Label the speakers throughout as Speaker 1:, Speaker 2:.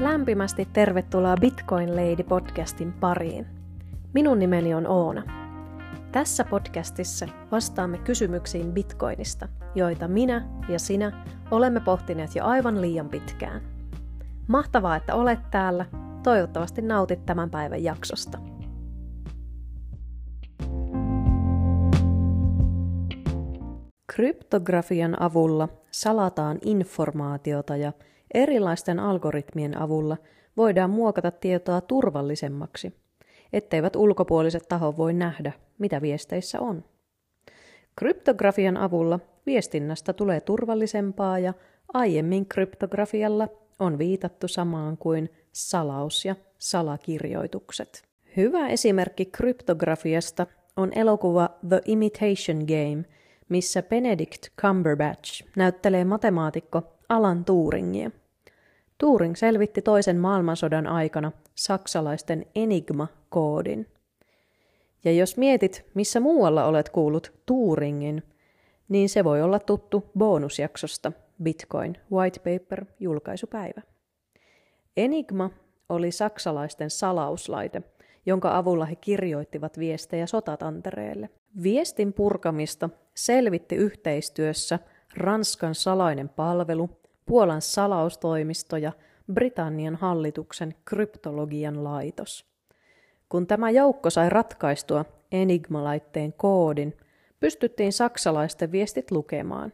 Speaker 1: Lämpimästi tervetuloa Bitcoin Lady podcastin pariin. Minun nimeni on Oona. Tässä podcastissa vastaamme kysymyksiin Bitcoinista, joita minä ja sinä olemme pohtineet jo aivan liian pitkään. Mahtavaa, että olet täällä. Toivottavasti nautit tämän päivän jaksosta. Kryptografian avulla salataan informaatiota ja erilaisten algoritmien avulla voidaan muokata tietoa turvallisemmaksi, etteivät ulkopuoliset taho voi nähdä, mitä viesteissä on. Kryptografian avulla viestinnästä tulee turvallisempaa ja aiemmin kryptografialla on viitattu samaan kuin salaus ja salakirjoitukset. Hyvä esimerkki kryptografiasta on elokuva The Imitation Game, missä Benedict Cumberbatch näyttelee matemaatikko Alan Turingia. Turing selvitti toisen maailmansodan aikana saksalaisten Enigma-koodin. Ja jos mietit, missä muualla olet kuullut Turingin, niin se voi olla tuttu bonusjaksosta Bitcoin White Paper julkaisupäivä. Enigma oli saksalaisten salauslaite, jonka avulla he kirjoittivat viestejä sotatantereelle. Viestin purkamista selvitti yhteistyössä Ranskan salainen palvelu, Puolan salaustoimisto ja Britannian hallituksen kryptologian laitos. Kun tämä joukko sai ratkaistua Enigma-laitteen koodin, pystyttiin saksalaisten viestit lukemaan.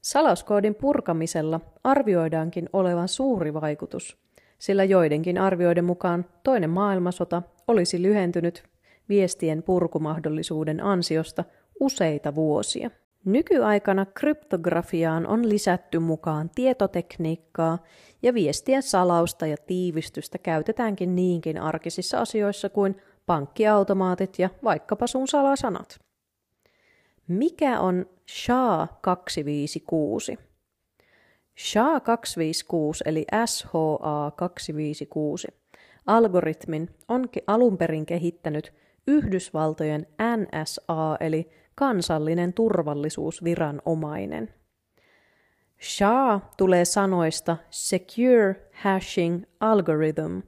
Speaker 1: Salauskoodin purkamisella arvioidaankin olevan suuri vaikutus, sillä joidenkin arvioiden mukaan toinen maailmansota olisi lyhentynyt viestien purkumahdollisuuden ansiosta useita vuosia. Nykyaikana kryptografiaan on lisätty mukaan tietotekniikkaa ja viestien salausta ja tiivistystä käytetäänkin niinkin arkisissa asioissa kuin pankkiautomaatit ja vaikkapa sun salasanat. Mikä on SHA-256? SHA-256 eli SHA-256 algoritmin on alun perin kehittänyt Yhdysvaltojen NSA eli kansallinen turvallisuusviranomainen. SHA tulee sanoista Secure Hashing Algorithm,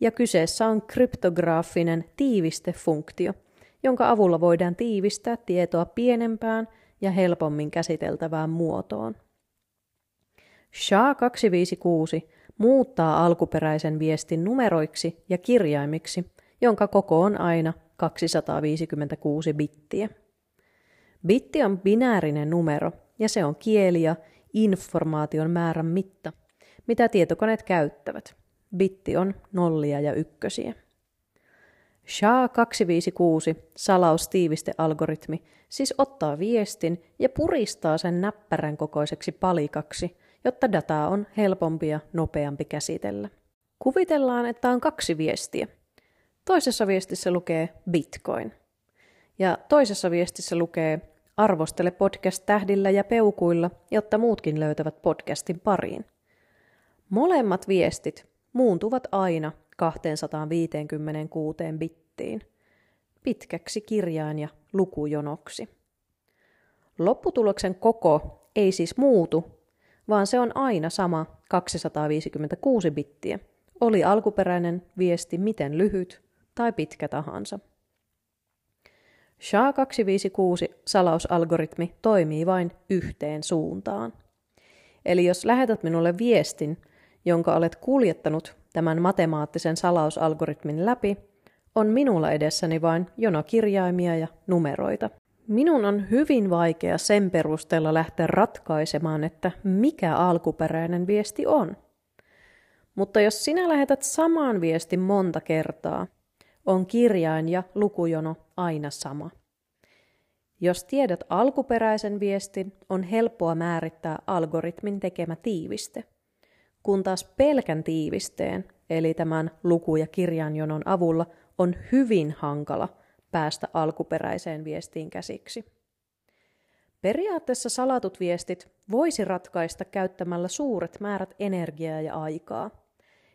Speaker 1: ja kyseessä on kryptograafinen tiivistefunktio, jonka avulla voidaan tiivistää tietoa pienempään ja helpommin käsiteltävään muotoon. SHA-256 muuttaa alkuperäisen viestin numeroiksi ja kirjaimiksi, jonka koko on aina 256 bittiä. Bitti on binäärinen numero ja se on kieli ja informaation määrän mitta, mitä tietokoneet käyttävät. Bitti on nollia ja ykkösiä. SHA-256 salaustiivistealgoritmi siis ottaa viestin ja puristaa sen näppärän kokoiseksi palikaksi, jotta dataa on helpompi ja nopeampi käsitellä. Kuvitellaan, että on kaksi viestiä. Toisessa viestissä lukee Bitcoin. Ja toisessa viestissä lukee Arvostele podcast tähdillä ja peukuilla, jotta muutkin löytävät podcastin pariin. Molemmat viestit muuntuvat aina 256 bittiin, pitkäksi kirjain- ja lukujonoksi. Lopputuloksen koko ei siis muutu, vaan se on aina sama 256 bittiä, oli alkuperäinen viesti miten lyhyt tai pitkä tahansa. SHA-256 salausalgoritmi toimii vain yhteen suuntaan. Eli jos lähetät minulle viestin, jonka olet kuljettanut tämän matemaattisen salausalgoritmin läpi, on minulla edessäni vain jonokirjaimia ja numeroita. Minun on hyvin vaikea sen perusteella lähteä ratkaisemaan, että mikä alkuperäinen viesti on. Mutta jos sinä lähetät saman viestin monta kertaa, on kirjain ja lukujono aina sama. Jos tiedät alkuperäisen viestin, on helppoa määrittää algoritmin tekemä tiiviste. Kun taas pelkän tiivisteen, eli tämän luku- ja kirjanjonon avulla, on hyvin hankala päästä alkuperäiseen viestiin käsiksi. Periaatteessa salatut viestit voisi ratkaista käyttämällä suuret määrät energiaa ja aikaa.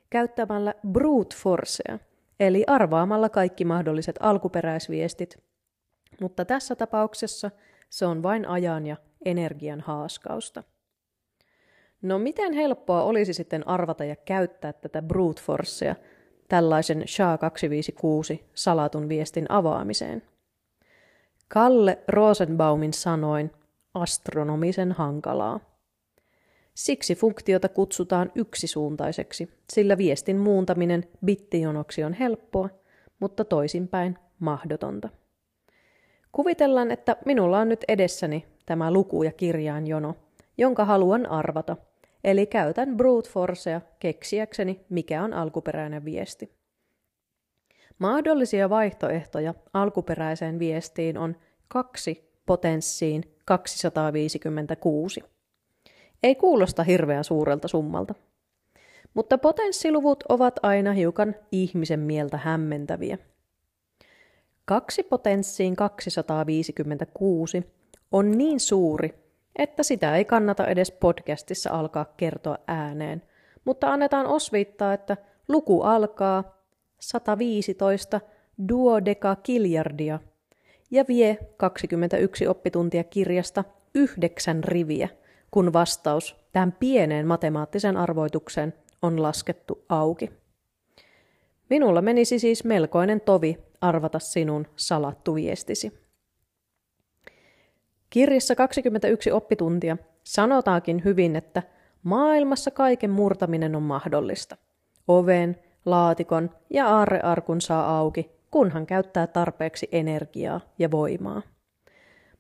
Speaker 1: Käyttämällä brute forcea – eli arvaamalla kaikki mahdolliset alkuperäisviestit, mutta tässä tapauksessa se on vain ajan ja energian haaskausta. No miten helppoa olisi sitten arvata ja käyttää tätä brute forcea tällaisen SHA-256 salatun viestin avaamiseen? Kalle Rosenbaumin sanoin astronomisen hankalaa. Siksi funktiota kutsutaan yksisuuntaiseksi, sillä viestin muuntaminen bittijonoksi on helppoa, mutta toisinpäin mahdotonta. Kuvitellaan, että minulla on nyt edessäni tämä luku- ja kirjainjono, jonka haluan arvata, eli käytän brute forcea keksiäkseni, mikä on alkuperäinen viesti. Mahdollisia vaihtoehtoja alkuperäiseen viestiin on kaksi potenssiin 256. Ei kuulosta hirveän suurelta summalta. Mutta potenssiluvut ovat aina hiukan ihmisen mieltä hämmentäviä. Kaksi potenssiin 256 on niin suuri, että sitä ei kannata edes podcastissa alkaa kertoa ääneen, mutta annetaan osviittaa, että luku alkaa 115 duodeka kiljardia ja vie 21 oppituntia kirjasta yhdeksän riviä, kun vastaus tähän pieneen matemaattiseen arvoitukseen on laskettu auki. Minulla menisi siis melkoinen tovi arvata sinun salattu viestisi. Kirjassa 21 oppituntia sanotaankin hyvin, että maailmassa kaiken murtaminen on mahdollista. Oven, laatikon ja aarrearkun saa auki, kunhan käyttää tarpeeksi energiaa ja voimaa.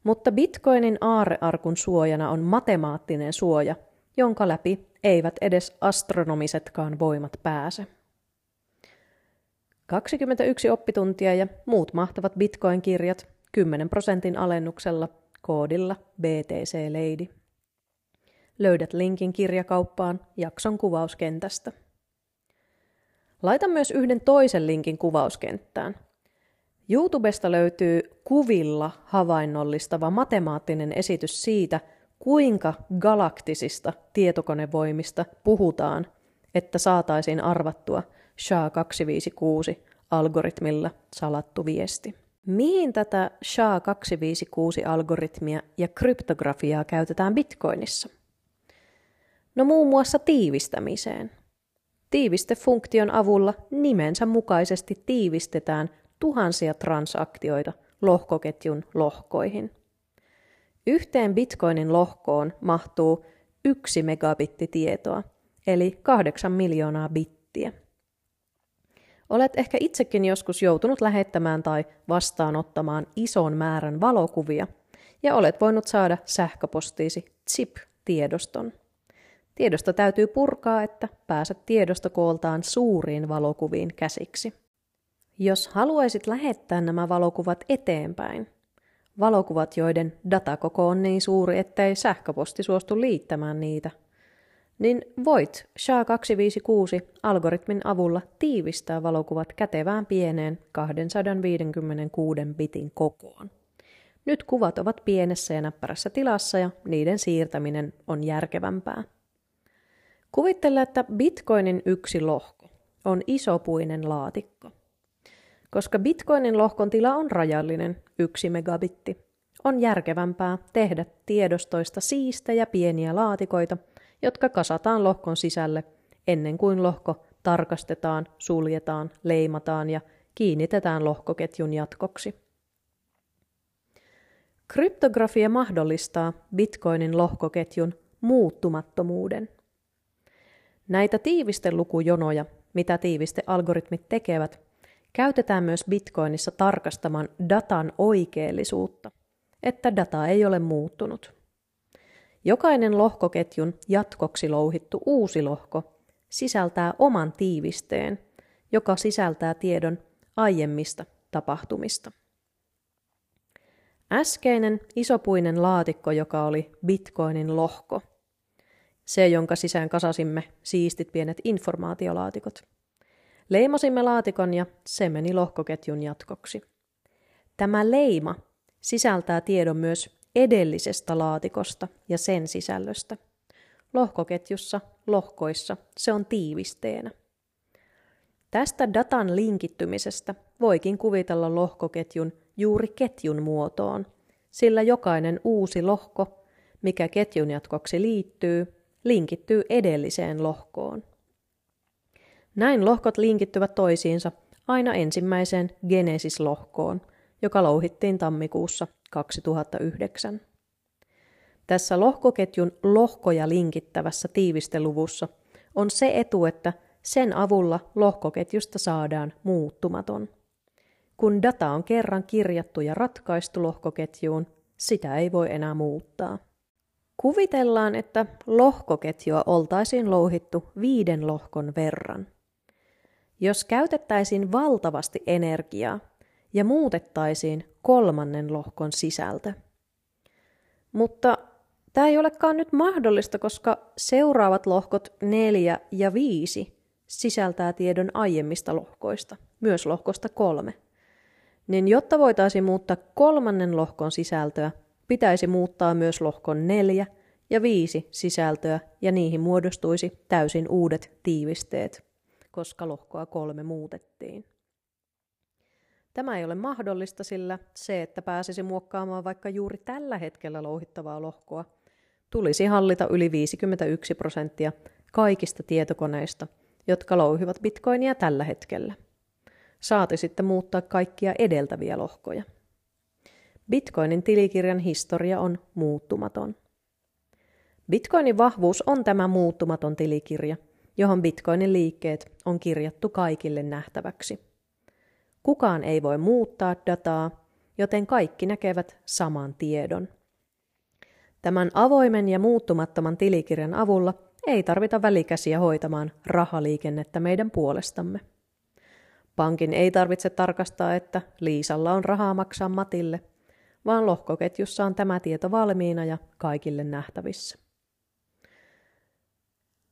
Speaker 1: Mutta bitcoinin aarrearkun suojana on matemaattinen suoja, jonka läpi eivät edes astronomisetkaan voimat pääse. 21 oppituntia ja muut mahtavat bitcoin-kirjat 10 prosentin alennuksella koodilla BTC Lady. Löydät linkin kirjakauppaan jakson kuvauskentästä. Laita myös yhden toisen linkin kuvauskenttään. YouTubesta löytyy kuvilla havainnollistava matemaattinen esitys siitä, kuinka galaktisista tietokonevoimista puhutaan, että saataisiin arvattua SHA-256 algoritmilla salattu viesti. Mihin tätä SHA-256-algoritmia ja kryptografiaa käytetään Bitcoinissa? No muun muassa tiivistämiseen. Tiivistefunktion avulla nimensä mukaisesti tiivistetään tuhansia transaktioita lohkoketjun lohkoihin. Yhteen bitcoinin lohkoon mahtuu yksi megabitti tietoa, eli kahdeksan miljoonaa bittiä. Olet ehkä itsekin joskus joutunut lähettämään tai vastaanottamaan ison määrän valokuvia, ja olet voinut saada sähköpostiisi ZIP-tiedoston. Tiedosto täytyy purkaa, että pääset tiedostokooltaan suuriin valokuviin käsiksi. Jos haluaisit lähettää nämä valokuvat eteenpäin, valokuvat, joiden datakoko on niin suuri, ettei sähköposti suostu liittämään niitä, niin voit SHA-256 algoritmin avulla tiivistää valokuvat kätevään pieneen 256 bitin kokoon. Nyt kuvat ovat pienessä ja näppärässä tilassa ja niiden siirtäminen on järkevämpää. Kuvittele, että bitcoinin yksi lohko on isopuinen laatikko. Koska bitcoinin lohkon tila on rajallinen, yksi megabitti, on järkevämpää tehdä tiedostoista siistejä pieniä laatikoita – jotka kasataan lohkon sisälle ennen kuin lohko tarkastetaan, suljetaan, leimataan ja kiinnitetään lohkoketjun jatkoksi. Kryptografia mahdollistaa bitcoinin lohkoketjun muuttumattomuuden. Näitä tiivistelukujonoja, mitä tiivistealgoritmit tekevät, käytetään myös bitcoinissa tarkastamaan datan oikeellisuutta, että data ei ole muuttunut. Jokainen lohkoketjun jatkoksi louhittu uusi lohko sisältää oman tiivisteen, joka sisältää tiedon aiemmista tapahtumista. Äskeinen isopuinen laatikko, joka oli bitcoinin lohko, se jonka sisään kasasimme siistit pienet informaatiolaatikot. Leimasimme laatikon ja se meni lohkoketjun jatkoksi. Tämä leima sisältää tiedon myös edellisestä laatikosta ja sen sisällöstä. Lohkoketjussa, lohkoissa, se on tiivisteenä. Tästä datan linkittymisestä voikin kuvitella lohkoketjun juuri ketjun muotoon, sillä jokainen uusi lohko, mikä ketjun jatkoksi liittyy, linkittyy edelliseen lohkoon. Näin lohkot linkittyvät toisiinsa aina ensimmäiseen Genesis-lohkoon, joka louhittiin tammikuussa 2009. Tässä lohkoketjun lohkoja linkittävässä tiivisteluvussa on se etu, että sen avulla lohkoketjusta saadaan muuttumaton. Kun data on kerran kirjattu ja ratkaistu lohkoketjuun, sitä ei voi enää muuttaa. Kuvitellaan, että lohkoketjua oltaisiin louhittu viiden lohkon verran. Jos käytettäisiin valtavasti energiaa ja muutettaisiin kolmannen lohkon sisältö. Mutta tämä ei olekaan nyt mahdollista, koska seuraavat lohkot 4 ja 5 sisältää tiedon aiemmista lohkoista, myös lohkosta kolme. Niin jotta voitaisiin muuttaa kolmannen lohkon sisältöä, pitäisi muuttaa myös lohkon neljä ja viisi sisältöä, ja niihin muodostuisi täysin uudet tiivisteet, koska lohkoa kolme muutettiin. Tämä ei ole mahdollista, sillä se, että pääsisi muokkaamaan vaikka juuri tällä hetkellä louhittavaa lohkoa, tulisi hallita yli 51 prosenttia kaikista tietokoneista, jotka louhivat bitcoinia tällä hetkellä. Saati sitten muuttaa kaikkia edeltäviä lohkoja. Bitcoinin tilikirjan historia on muuttumaton. Bitcoinin vahvuus on tämä muuttumaton tilikirja, johon Bitcoinin liikkeet on kirjattu kaikille nähtäväksi. Kukaan ei voi muuttaa dataa, joten kaikki näkevät saman tiedon. Tämän avoimen ja muuttumattoman tilikirjan avulla ei tarvita välikäsiä hoitamaan rahaliikennettä meidän puolestamme. Pankin ei tarvitse tarkastaa, että Liisalla on rahaa maksaa Matille, vaan lohkoketjussa on tämä tieto valmiina ja kaikille nähtävissä.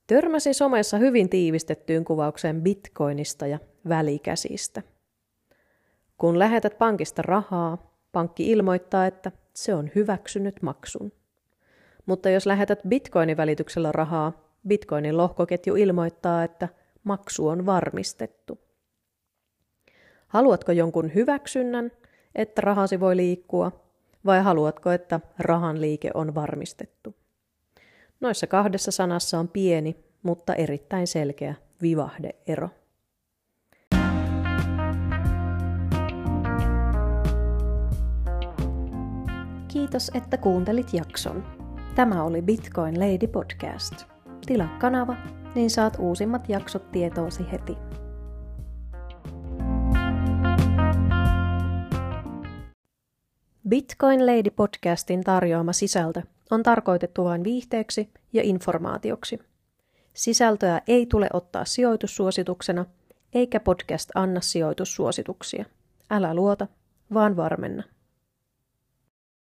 Speaker 1: Törmäsin somessa hyvin tiivistettyyn kuvaukseen bitcoinista ja välikäsistä. Kun lähetät pankista rahaa, pankki ilmoittaa, että se on hyväksynyt maksun. Mutta jos lähetät bitcoinin välityksellä rahaa, bitcoinin lohkoketju ilmoittaa, että maksu on varmistettu. Haluatko jonkun hyväksynnän, että rahasi voi liikkua, vai haluatko, että rahan liike on varmistettu? Noissa kahdessa sanassa on pieni, mutta erittäin selkeä vivahdeero. Kiitos, että kuuntelit jakson. Tämä oli Bitcoin Lady Podcast. Tilaa kanava, niin saat uusimmat jaksot tietoosi heti. Bitcoin Lady podcastin tarjoama sisältö on tarkoitettu vain viihteeksi ja informaatioksi. Sisältöä ei tule ottaa sijoitussuosituksena, eikä podcast anna sijoitussuosituksia. Älä luota, vaan varmenna.